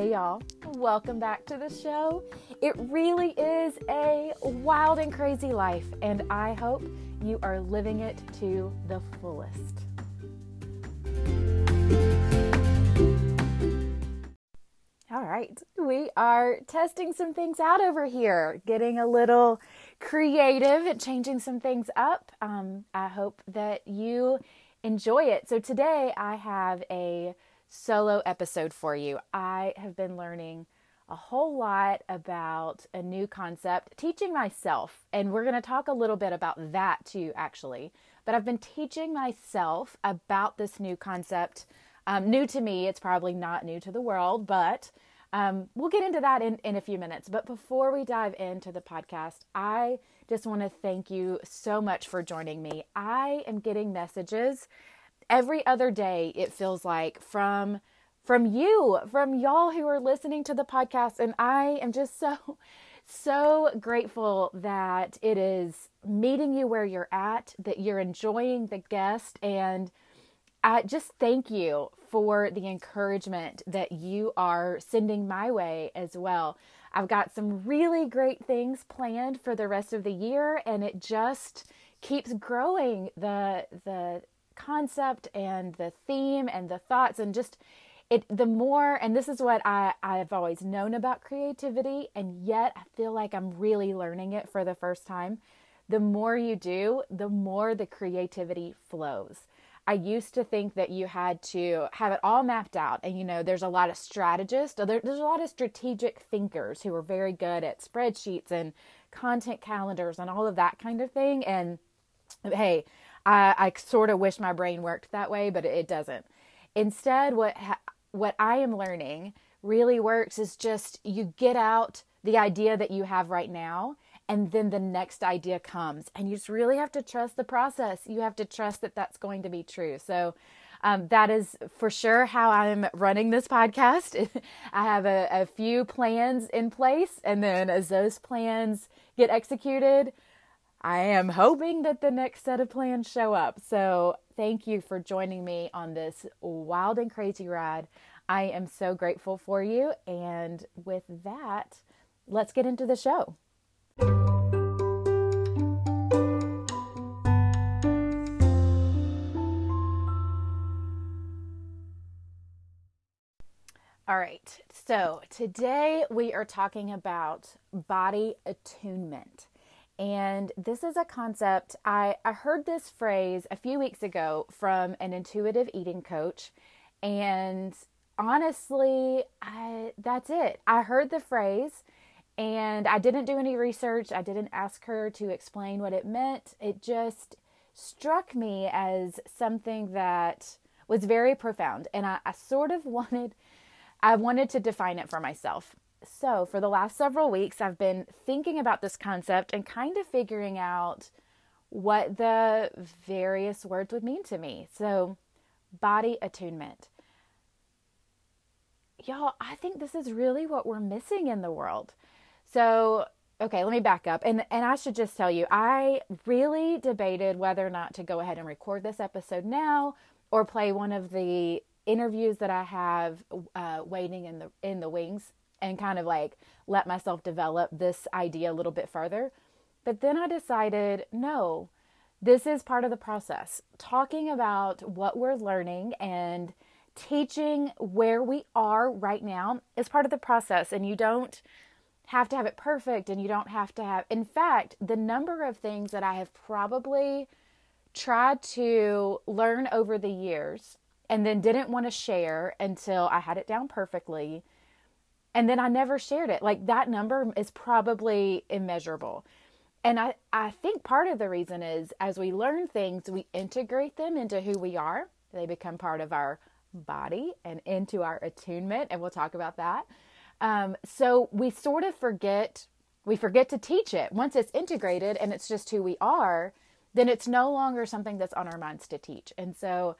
Hey, y'all. Welcome back to the show. It really is a wild and crazy life, and I hope you are living it to the fullest. All right, we are testing some things out over here, getting a little creative and changing some things up. Um, I hope that you enjoy it. So, today I have a solo episode for you. I have been learning a whole lot about a new concept, teaching myself, and we're going to talk a little bit about that too, actually. But I've been teaching myself about this new concept. Um, new to me, it's probably not new to the world, but um, we'll get into that in, in a few minutes. But before we dive into the podcast, I just want to thank you so much for joining me. I am getting messages every other day it feels like from from you from y'all who are listening to the podcast and i am just so so grateful that it is meeting you where you're at that you're enjoying the guest and I just thank you for the encouragement that you are sending my way as well. I've got some really great things planned for the rest of the year and it just keeps growing the the concept and the theme and the thoughts and just it the more and this is what I I've always known about creativity and yet I feel like I'm really learning it for the first time. The more you do, the more the creativity flows. I used to think that you had to have it all mapped out. And, you know, there's a lot of strategists, uh, there, there's a lot of strategic thinkers who are very good at spreadsheets and content calendars and all of that kind of thing. And hey, I, I sort of wish my brain worked that way, but it doesn't. Instead, what ha- what I am learning really works is just you get out the idea that you have right now and then the next idea comes. And you just really have to trust the process. You have to trust that that's going to be true. So um, that is for sure how i'm running this podcast. I have a, a few plans in place and then as those plans get executed I am hoping that the next set of plans show up. So, thank you for joining me on this wild and crazy ride. I am so grateful for you. And with that, let's get into the show. All right, so today we are talking about body attunement. And this is a concept, I, I heard this phrase a few weeks ago from an intuitive eating coach. And honestly, I, that's it. I heard the phrase and I didn't do any research. I didn't ask her to explain what it meant. It just struck me as something that was very profound. And I, I sort of wanted, I wanted to define it for myself. So, for the last several weeks, I've been thinking about this concept and kind of figuring out what the various words would mean to me. So, body attunement. Y'all, I think this is really what we're missing in the world. So, okay, let me back up. And and I should just tell you, I really debated whether or not to go ahead and record this episode now or play one of the interviews that I have uh, waiting in the in the wings and kind of like let myself develop this idea a little bit further. But then I decided no, this is part of the process. Talking about what we're learning and teaching where we are right now is part of the process. And you don't have to have it perfect and you don't have to have, in fact, the number of things that I have probably tried to learn over the years and then didn't want to share until I had it down perfectly and then I never shared it. Like that number is probably immeasurable. And I, I think part of the reason is as we learn things, we integrate them into who we are. They become part of our body and into our attunement. And we'll talk about that. Um, so we sort of forget, we forget to teach it. Once it's integrated and it's just who we are, then it's no longer something that's on our minds to teach. And so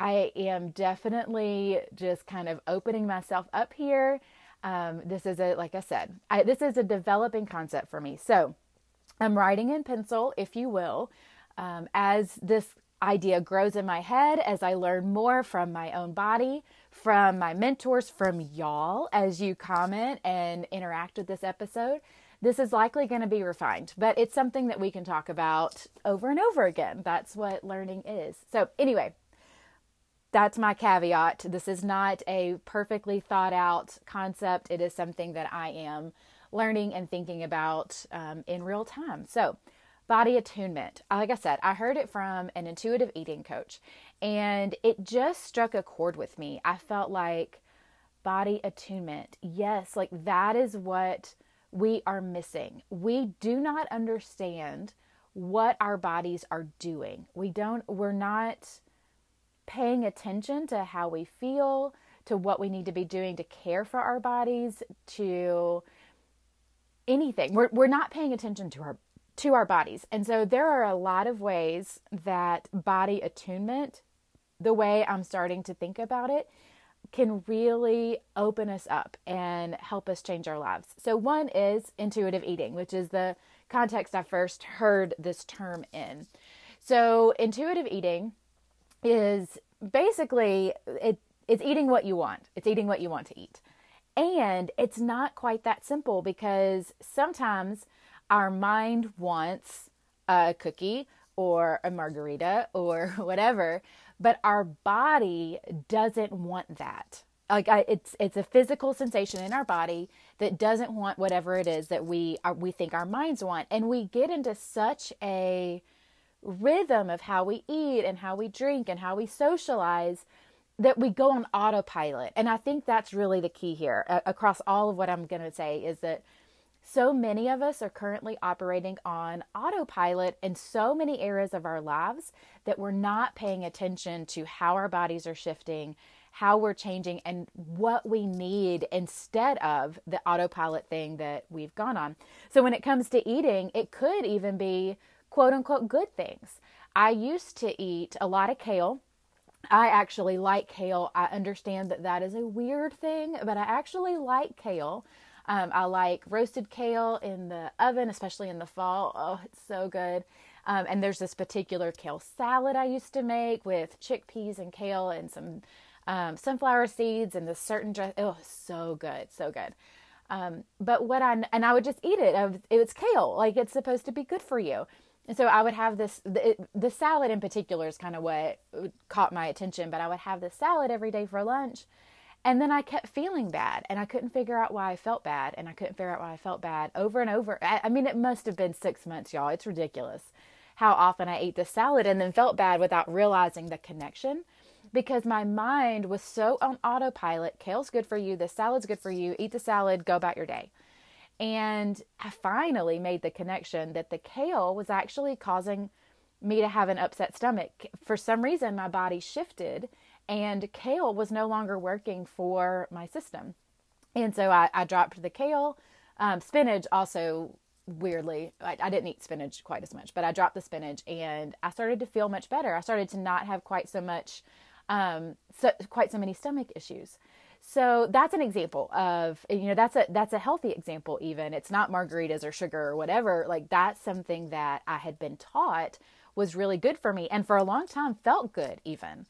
I am definitely just kind of opening myself up here. Um, this is a, like I said, I, this is a developing concept for me. So I'm writing in pencil, if you will, um, as this idea grows in my head as I learn more from my own body, from my mentors, from y'all as you comment and interact with this episode. This is likely going to be refined, but it's something that we can talk about over and over again. That's what learning is. So, anyway, that's my caveat. This is not a perfectly thought out concept. It is something that I am learning and thinking about um, in real time. So, body attunement. Like I said, I heard it from an intuitive eating coach and it just struck a chord with me. I felt like body attunement. Yes, like that is what we are missing. We do not understand what our bodies are doing. We don't, we're not paying attention to how we feel, to what we need to be doing to care for our bodies, to anything. We're, we're not paying attention to our to our bodies. And so there are a lot of ways that body attunement, the way I'm starting to think about it, can really open us up and help us change our lives. So, one is intuitive eating, which is the context I first heard this term in. So, intuitive eating is basically it, it's eating what you want, it's eating what you want to eat. And it's not quite that simple because sometimes our mind wants a cookie or a margarita or whatever, but our body doesn't want that. Like I, it's it's a physical sensation in our body that doesn't want whatever it is that we are we think our minds want. And we get into such a rhythm of how we eat and how we drink and how we socialize that we go on autopilot and i think that's really the key here uh, across all of what i'm going to say is that so many of us are currently operating on autopilot in so many areas of our lives that we're not paying attention to how our bodies are shifting, how we're changing, and what we need instead of the autopilot thing that we've gone on. So, when it comes to eating, it could even be quote unquote good things. I used to eat a lot of kale. I actually like kale. I understand that that is a weird thing, but I actually like kale. Um, I like roasted kale in the oven, especially in the fall. Oh, it's so good. Um, and there's this particular kale salad I used to make with chickpeas and kale and some um, sunflower seeds and this certain dress. Oh, so good, so good. Um, but what I and I would just eat it. It was kale, like it's supposed to be good for you. And so I would have this. The, the salad in particular is kind of what uh, caught my attention. But I would have this salad every day for lunch, and then I kept feeling bad and I couldn't figure out why I felt bad and I couldn't figure out why I felt bad over and over. I, I mean, it must have been six months, y'all. It's ridiculous how often I ate the salad and then felt bad without realizing the connection because my mind was so on autopilot. Kale's good for you. The salad's good for you. Eat the salad, go about your day. And I finally made the connection that the kale was actually causing me to have an upset stomach. For some reason, my body shifted and kale was no longer working for my system. And so I, I dropped the kale. Um, spinach also weirdly I, I, didn't eat spinach quite as much but i dropped the spinach and i started to feel much better i started to not have quite so much um, so, quite so many stomach issues so that's an example of you know that's a that's a healthy example even it's not margaritas or sugar or whatever like that's something that i had been taught was really good for me and for a long time felt good even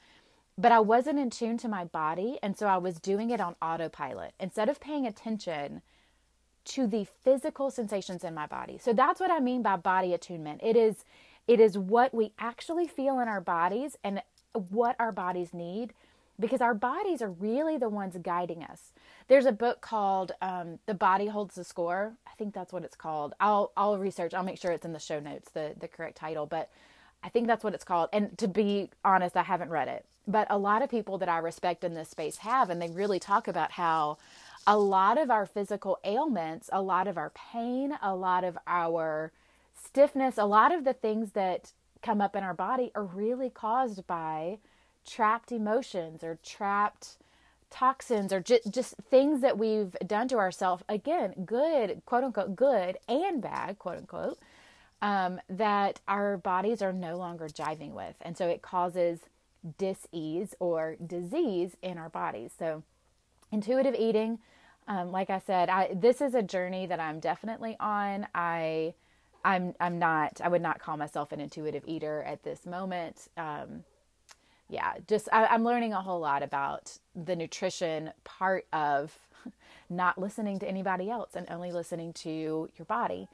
but I wasn't in tune to my body. And so I was doing it on autopilot instead of paying attention to the physical sensations in my body. So that's what I mean by body attunement. It is it is what we actually feel in our bodies and what our bodies need because our bodies are really the ones guiding us. There's a book called um, "The Body Holds the Score." I think that's what it's called. I'll I'll research. I'll make sure it's in the show notes, the the correct title. But I think that's what it's called. And to be honest, I haven't read it but a lot of people that I respect in this space have, and they really talk about how a lot of our physical ailments, a lot of our pain, a lot of our stiffness, a lot of the things that come up in our body are really caused by trapped emotions or trapped toxins or just, just things that we've done to ourselves. Again, good, quote unquote, good and bad, quote unquote, um, that our bodies are no longer jiving with. And so it causes dis-ease or disease in our bodies. So, intuitive eating, um, like I said, I, this is a journey that I'm definitely on. I I'm I'm not I would not call myself an intuitive eater at this moment. Um, yeah, just I, I'm learning a whole lot about the nutrition part of not listening to anybody else and only listening to your body.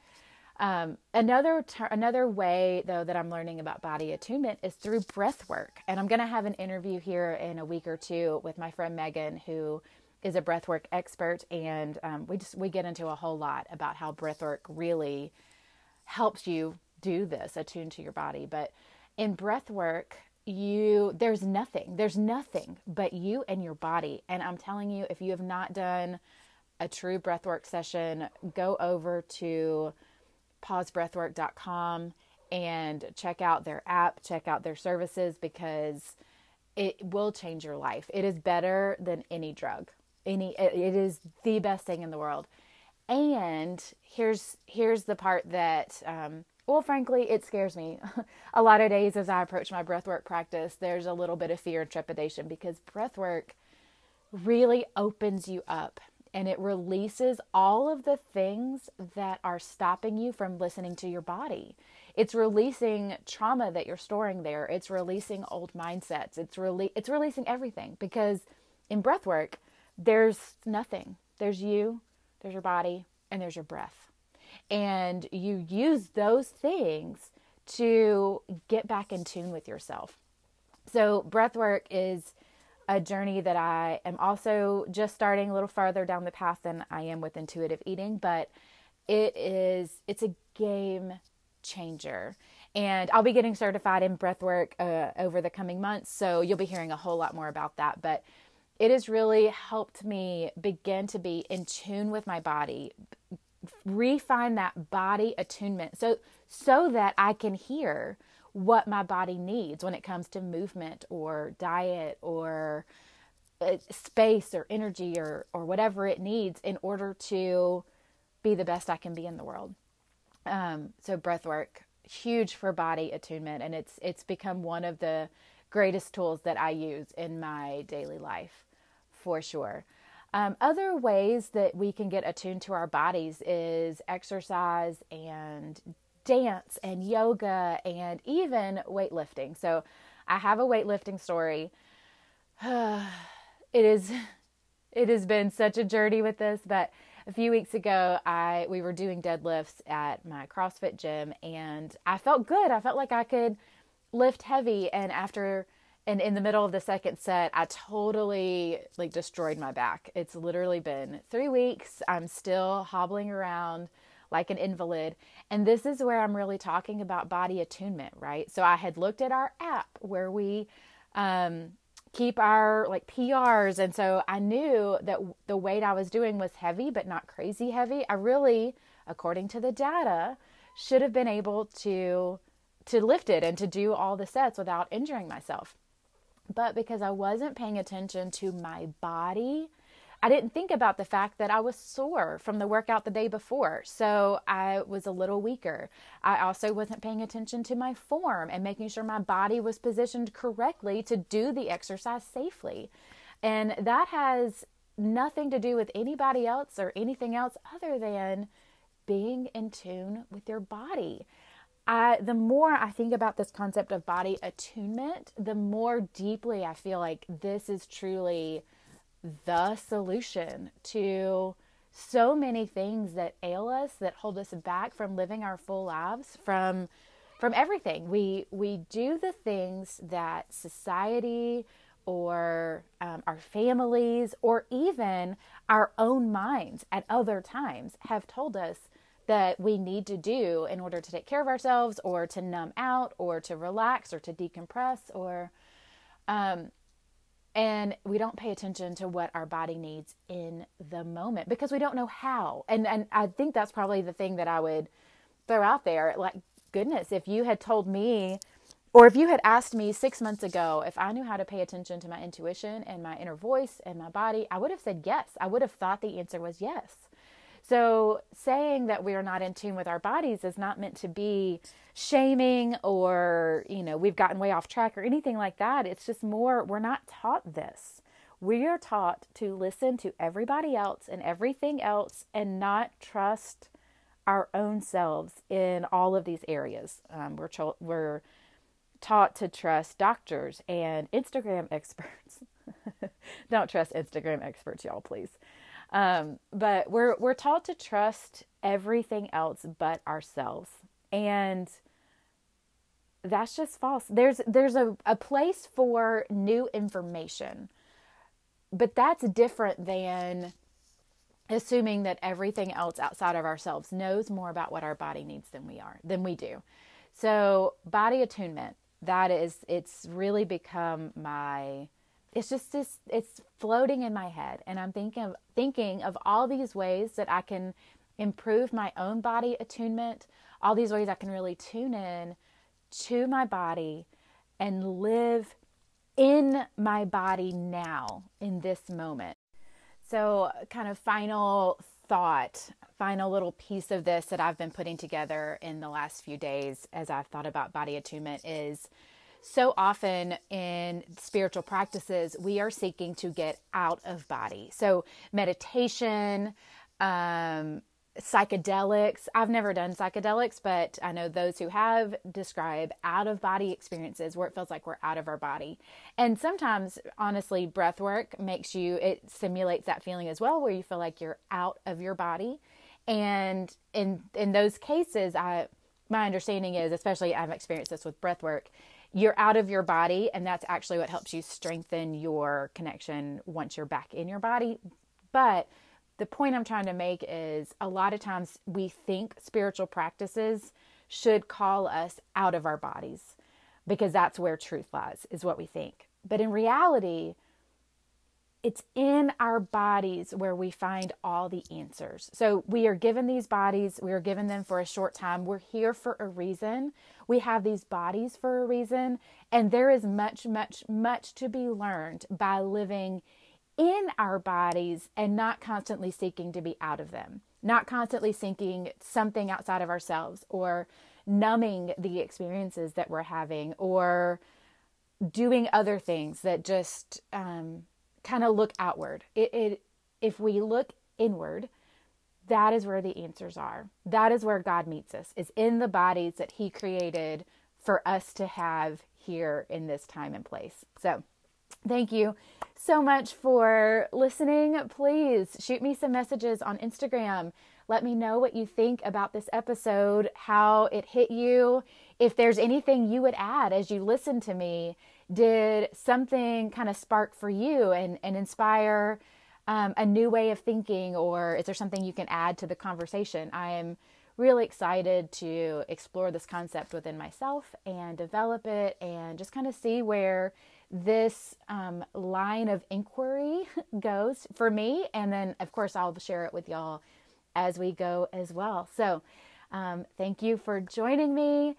Um, another ter- another way though that I'm learning about body attunement is through breath work, and I'm going to have an interview here in a week or two with my friend Megan, who is a breathwork expert, and um, we just we get into a whole lot about how breathwork really helps you do this, attune to your body. But in breathwork, you there's nothing, there's nothing but you and your body. And I'm telling you, if you have not done a true breathwork session, go over to pausebreathwork.com and check out their app, check out their services because it will change your life. It is better than any drug. Any it is the best thing in the world. And here's here's the part that um, well frankly it scares me a lot of days as i approach my breathwork practice there's a little bit of fear and trepidation because breathwork really opens you up and it releases all of the things that are stopping you from listening to your body. It's releasing trauma that you're storing there. It's releasing old mindsets. It's rele- it's releasing everything because in breath work there's nothing. There's you, there's your body, and there's your breath. And you use those things to get back in tune with yourself. So breath work is a journey that I am also just starting a little farther down the path than I am with intuitive eating, but it is it's a game changer. And I'll be getting certified in breathwork uh, over the coming months, so you'll be hearing a whole lot more about that. But it has really helped me begin to be in tune with my body, refine that body attunement, so so that I can hear what my body needs when it comes to movement or diet or uh, space or energy or or whatever it needs in order to be the best I can be in the world. Um, so breath work huge for body attunement and it's it's become one of the greatest tools that I use in my daily life for sure. Um, other ways that we can get attuned to our bodies is exercise and dance and yoga and even weightlifting. So I have a weightlifting story. it is it has been such a journey with this, but a few weeks ago I we were doing deadlifts at my CrossFit gym and I felt good. I felt like I could lift heavy and after and in the middle of the second set I totally like destroyed my back. It's literally been 3 weeks. I'm still hobbling around like an invalid. And this is where I'm really talking about body attunement, right? So I had looked at our app where we um, keep our like PRs. And so I knew that the weight I was doing was heavy, but not crazy heavy. I really, according to the data, should have been able to to lift it and to do all the sets without injuring myself. But because I wasn't paying attention to my body, I didn't think about the fact that I was sore from the workout the day before. So I was a little weaker. I also wasn't paying attention to my form and making sure my body was positioned correctly to do the exercise safely. And that has nothing to do with anybody else or anything else other than being in tune with your body. I, the more I think about this concept of body attunement, the more deeply I feel like this is truly the solution to so many things that ail us that hold us back from living our full lives from from everything. We we do the things that society or um, our families or even our own minds at other times have told us that we need to do in order to take care of ourselves or to numb out or to relax or to decompress or um, and we don't pay attention to what our body needs in the moment because we don't know how. And and i think that's probably the thing that i would throw out there like goodness if you had told me or if you had asked me six months ago if i knew how to pay attention to my intuition and my inner voice and my body i would have said yes. I would have thought the answer was yes so saying that we are not in tune with our bodies is not meant to be shaming or, you know, we've gotten way off track or anything like that. It's just more, we're not taught this. We are taught to listen to everybody else and everything else and not trust our own selves in all of these areas. Um, we're, cho- we're taught to trust doctors and Instagram experts. Don't trust Instagram experts, y'all, please. Um, but we're we're taught to trust everything else but ourselves, and that's just false. There's there's a, a place for new information, but that's different than assuming that everything else outside of ourselves knows more about what our body needs than we are than we do. So body attunement, that is it's really become my it's just this it's floating in my head and I'm thinking of thinking of all these ways that I can improve my own body attunement, all these ways I can really tune in to my body and live in my body now in this moment. So, kind of final thought, final little piece of this that I've been putting together in the last few days as I've thought about body attunement is so often in spiritual practices, we are seeking to get out of body. So, meditation, um, psychedelics. I've never done psychedelics, but I know those who have describe out of body experiences where it feels like we're out of our body. And sometimes, honestly, breath work makes you, it simulates that feeling as well, where you feel like you're out of your body. And in in those cases, I my understanding is, especially I've experienced this with breath work, you're out of your body, and that's actually what helps you strengthen your connection once you're back in your body. But the point I'm trying to make is a lot of times we think spiritual practices should call us out of our bodies because that's where truth lies, is what we think. But in reality, it's in our bodies where we find all the answers. So we are given these bodies, we are given them for a short time. We're here for a reason. We have these bodies for a reason. And there is much, much, much to be learned by living in our bodies and not constantly seeking to be out of them, not constantly seeking something outside of ourselves or numbing the experiences that we're having or doing other things that just um, kind of look outward. It, it, if we look inward, that is where the answers are. That is where God meets us, is in the bodies that He created for us to have here in this time and place. So, Thank you so much for listening. Please shoot me some messages on Instagram. Let me know what you think about this episode, how it hit you. If there's anything you would add as you listen to me, did something kind of spark for you and, and inspire um, a new way of thinking, or is there something you can add to the conversation? I am really excited to explore this concept within myself and develop it and just kind of see where this um, line of inquiry goes for me. And then, of course, I'll share it with y'all as we go as well. So, um, thank you for joining me.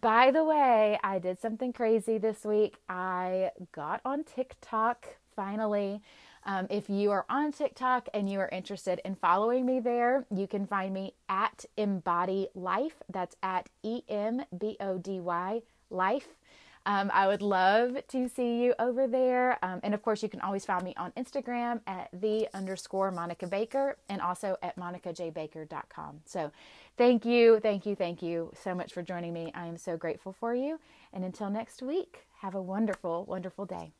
By the way, I did something crazy this week. I got on TikTok finally. Um, if you are on TikTok and you are interested in following me there, you can find me at Embody Life. That's at E M B O D Y Life. Um, I would love to see you over there. Um, and of course, you can always find me on Instagram at the underscore Monica Baker and also at monicajbaker.com. So thank you, thank you, thank you so much for joining me. I am so grateful for you. And until next week, have a wonderful, wonderful day.